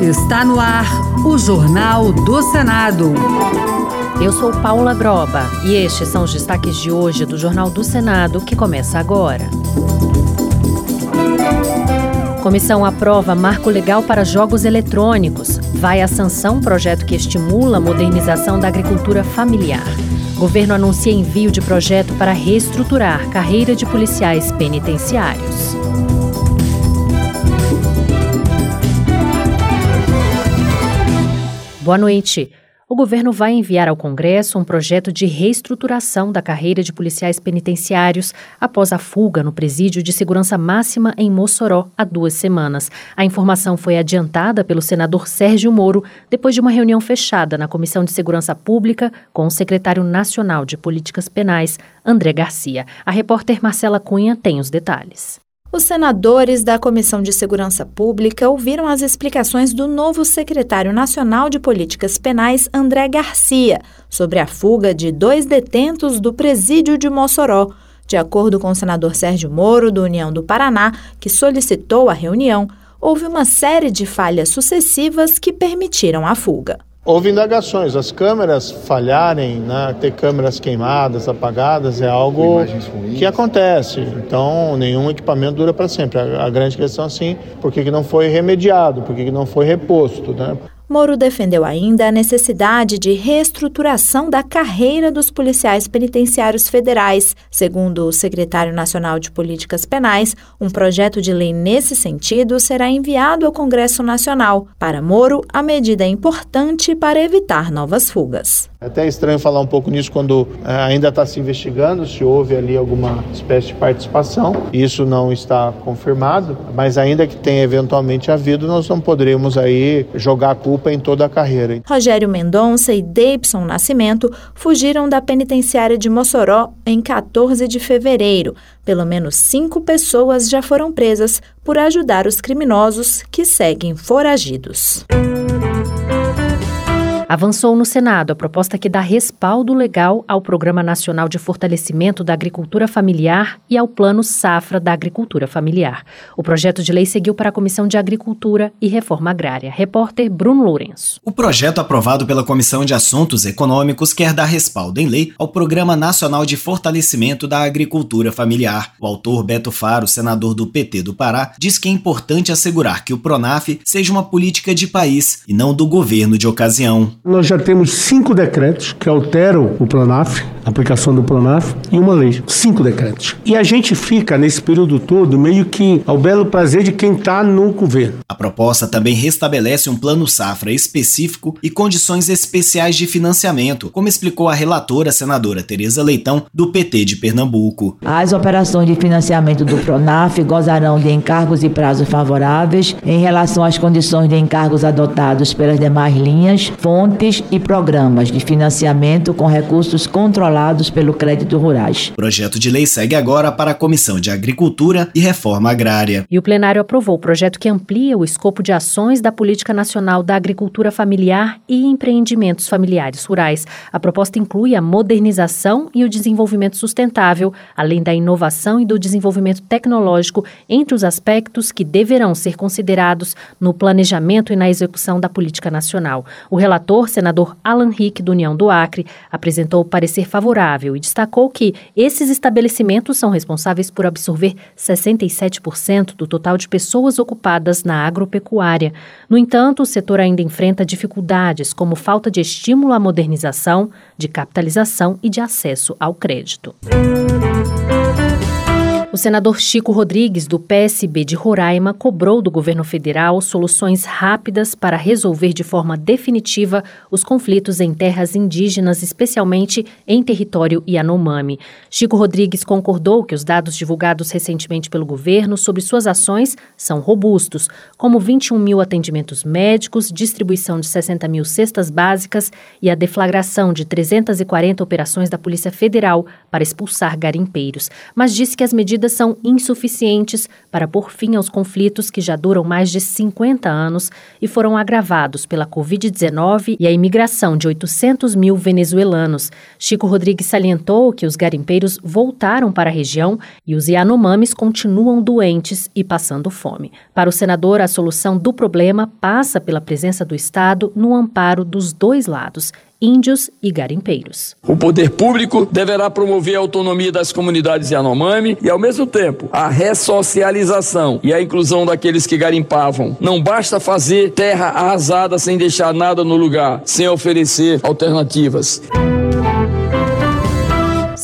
Está no ar o Jornal do Senado. Eu sou Paula Groba e estes são os destaques de hoje do Jornal do Senado que começa agora. Comissão aprova marco legal para jogos eletrônicos. Vai à sanção projeto que estimula a modernização da agricultura familiar. Governo anuncia envio de projeto para reestruturar carreira de policiais penitenciários. Boa noite. O governo vai enviar ao Congresso um projeto de reestruturação da carreira de policiais penitenciários após a fuga no presídio de segurança máxima em Mossoró há duas semanas. A informação foi adiantada pelo senador Sérgio Moro depois de uma reunião fechada na Comissão de Segurança Pública com o secretário nacional de Políticas Penais, André Garcia. A repórter Marcela Cunha tem os detalhes. Os senadores da Comissão de Segurança Pública ouviram as explicações do novo secretário nacional de Políticas Penais, André Garcia, sobre a fuga de dois detentos do presídio de Mossoró. De acordo com o senador Sérgio Moro, do União do Paraná, que solicitou a reunião, houve uma série de falhas sucessivas que permitiram a fuga. Houve indagações, as câmeras falharem, né, ter câmeras queimadas, apagadas, é algo que acontece. Então, nenhum equipamento dura para sempre. A, a, grande questão é assim, por que, que não foi remediado, por que, que não foi reposto, né? Moro defendeu ainda a necessidade de reestruturação da carreira dos policiais penitenciários federais. Segundo o secretário nacional de Políticas Penais, um projeto de lei nesse sentido será enviado ao Congresso Nacional. Para Moro, a medida é importante para evitar novas fugas. É até estranho falar um pouco nisso quando é, ainda está se investigando se houve ali alguma espécie de participação. Isso não está confirmado, mas ainda que tenha eventualmente havido, nós não poderíamos aí jogar a culpa em toda a carreira. Rogério Mendonça e Davidson Nascimento fugiram da penitenciária de Mossoró em 14 de fevereiro. Pelo menos cinco pessoas já foram presas por ajudar os criminosos que seguem foragidos. Avançou no Senado a proposta que dá respaldo legal ao Programa Nacional de Fortalecimento da Agricultura Familiar e ao Plano Safra da Agricultura Familiar. O projeto de lei seguiu para a Comissão de Agricultura e Reforma Agrária. Repórter Bruno Lourenço. O projeto aprovado pela Comissão de Assuntos Econômicos quer dar respaldo em lei ao Programa Nacional de Fortalecimento da Agricultura Familiar. O autor Beto Faro, senador do PT do Pará, diz que é importante assegurar que o PRONAF seja uma política de país e não do governo de ocasião. Nós já temos cinco decretos que alteram o Pronaf, a aplicação do Pronaf, e uma lei. Cinco decretos. E a gente fica, nesse período todo, meio que ao belo prazer de quem está no governo. A proposta também restabelece um plano safra específico e condições especiais de financiamento, como explicou a relatora senadora Tereza Leitão, do PT de Pernambuco. As operações de financiamento do Pronaf gozarão de encargos e prazos favoráveis em relação às condições de encargos adotados pelas demais linhas, fontes fontes e programas de financiamento com recursos controlados pelo crédito rurais. O projeto de lei segue agora para a Comissão de Agricultura e Reforma Agrária. E o plenário aprovou o projeto que amplia o escopo de ações da Política Nacional da Agricultura Familiar e Empreendimentos Familiares Rurais. A proposta inclui a modernização e o desenvolvimento sustentável, além da inovação e do desenvolvimento tecnológico entre os aspectos que deverão ser considerados no planejamento e na execução da política nacional. O relator relator, senador Alan Rick, do União do Acre, apresentou parecer favorável e destacou que esses estabelecimentos são responsáveis por absorver 67% do total de pessoas ocupadas na agropecuária. No entanto, o setor ainda enfrenta dificuldades como falta de estímulo à modernização, de capitalização e de acesso ao crédito. O senador Chico Rodrigues, do PSB de Roraima, cobrou do governo federal soluções rápidas para resolver de forma definitiva os conflitos em terras indígenas, especialmente em território Yanomami. Chico Rodrigues concordou que os dados divulgados recentemente pelo governo sobre suas ações são robustos, como 21 mil atendimentos médicos, distribuição de 60 mil cestas básicas e a deflagração de 340 operações da Polícia Federal para expulsar garimpeiros, mas disse que as medidas medidas são insuficientes para pôr fim aos conflitos que já duram mais de 50 anos e foram agravados pela Covid-19 e a imigração de 800 mil venezuelanos. Chico Rodrigues salientou que os garimpeiros voltaram para a região e os Yanomamis continuam doentes e passando fome. Para o senador, a solução do problema passa pela presença do Estado no amparo dos dois lados índios e garimpeiros. O poder público deverá promover a autonomia das comunidades Yanomami e, ao mesmo tempo, a ressocialização e a inclusão daqueles que garimpavam. Não basta fazer terra arrasada sem deixar nada no lugar, sem oferecer alternativas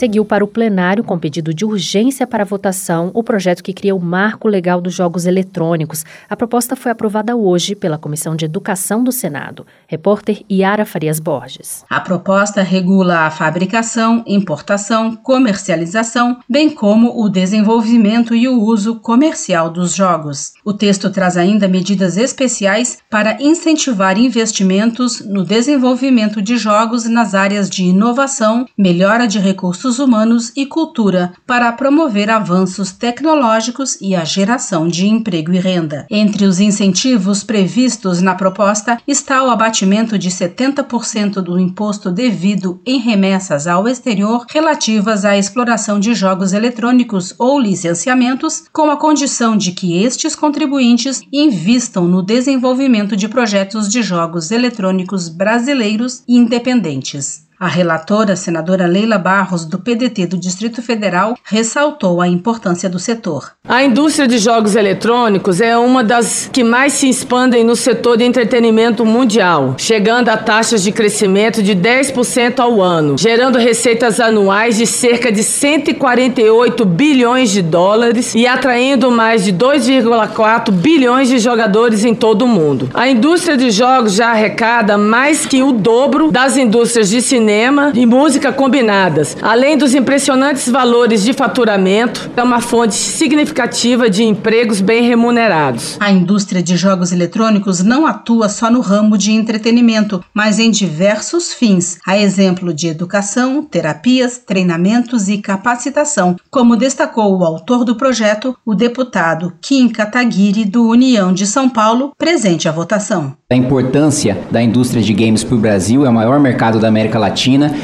seguiu para o plenário com pedido de urgência para votação o projeto que cria o marco legal dos jogos eletrônicos. A proposta foi aprovada hoje pela Comissão de Educação do Senado. Repórter Yara Farias Borges. A proposta regula a fabricação, importação, comercialização, bem como o desenvolvimento e o uso comercial dos jogos. O texto traz ainda medidas especiais para incentivar investimentos no desenvolvimento de jogos nas áreas de inovação, melhora de recursos humanos e cultura para promover avanços tecnológicos e a geração de emprego e renda. Entre os incentivos previstos na proposta está o abatimento de 70% do imposto devido em remessas ao exterior relativas à exploração de jogos eletrônicos ou licenciamentos, com a condição de que estes contribuintes invistam no desenvolvimento de projetos de jogos eletrônicos brasileiros independentes. A relatora, senadora Leila Barros, do PDT do Distrito Federal, ressaltou a importância do setor. A indústria de jogos eletrônicos é uma das que mais se expandem no setor de entretenimento mundial, chegando a taxas de crescimento de 10% ao ano, gerando receitas anuais de cerca de 148 bilhões de dólares e atraindo mais de 2,4 bilhões de jogadores em todo o mundo. A indústria de jogos já arrecada mais que o dobro das indústrias de cinema cinema e música combinadas. Além dos impressionantes valores de faturamento, é uma fonte significativa de empregos bem remunerados. A indústria de jogos eletrônicos não atua só no ramo de entretenimento, mas em diversos fins, a exemplo de educação, terapias, treinamentos e capacitação, como destacou o autor do projeto, o deputado Kim Kataguiri, do União de São Paulo, presente à votação. A importância da indústria de games para o Brasil é o maior mercado da América Latina,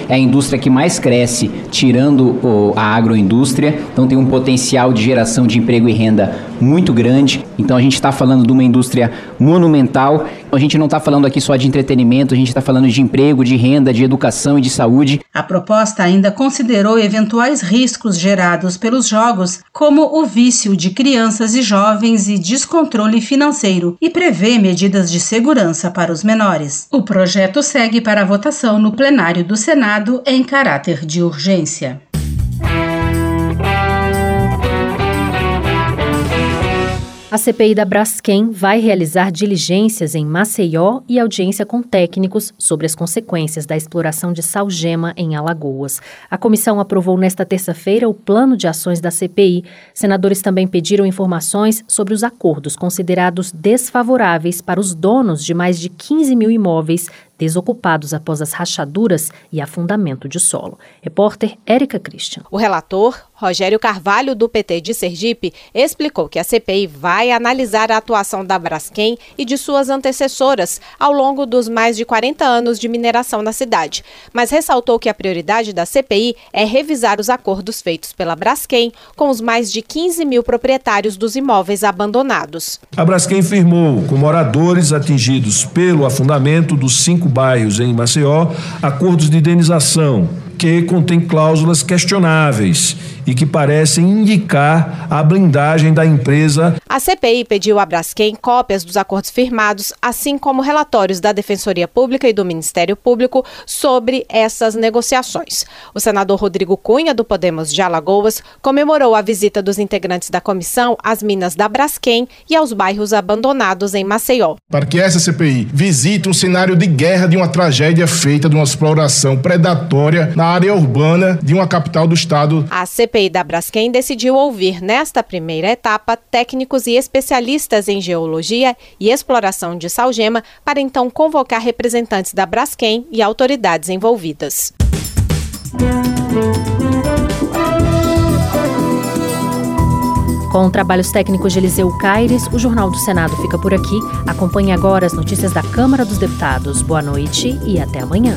é a indústria que mais cresce, tirando o, a agroindústria, então tem um potencial de geração de emprego e renda muito grande. Então a gente está falando de uma indústria monumental. A gente não está falando aqui só de entretenimento, a gente está falando de emprego, de renda, de educação e de saúde. A proposta ainda considerou eventuais riscos gerados pelos jogos, como o vício de crianças e jovens e descontrole financeiro, e prevê medidas de segurança para os menores. O projeto segue para votação no plenário do Senado em caráter de urgência. A CPI da Braskem vai realizar diligências em Maceió e audiência com técnicos sobre as consequências da exploração de salgema em Alagoas. A comissão aprovou nesta terça-feira o plano de ações da CPI. Senadores também pediram informações sobre os acordos considerados desfavoráveis para os donos de mais de 15 mil imóveis desocupados após as rachaduras e afundamento de solo. Repórter Érica Christian. O relator, Rogério Carvalho, do PT de Sergipe, explicou que a CPI vai analisar a atuação da Braskem e de suas antecessoras ao longo dos mais de 40 anos de mineração na cidade, mas ressaltou que a prioridade da CPI é revisar os acordos feitos pela Braskem com os mais de 15 mil proprietários dos imóveis abandonados. A Braskem firmou com moradores atingidos pelo afundamento dos cinco cinco bairros em Maceió acordos de indenização que contém cláusulas questionáveis e que parecem indicar a blindagem da empresa. A CPI pediu a Braskem cópias dos acordos firmados, assim como relatórios da Defensoria Pública e do Ministério Público sobre essas negociações. O senador Rodrigo Cunha, do Podemos de Alagoas, comemorou a visita dos integrantes da comissão às minas da Braskem e aos bairros abandonados em Maceió. Para que essa CPI visite um cenário de guerra de uma tragédia feita de uma exploração predatória na área urbana de uma capital do estado. A CPI da Braskem decidiu ouvir nesta primeira etapa técnicos e especialistas em geologia e exploração de salgema para então convocar representantes da Braskem e autoridades envolvidas. Com trabalhos técnicos de Eliseu Caires, o Jornal do Senado fica por aqui. Acompanhe agora as notícias da Câmara dos Deputados. Boa noite e até amanhã.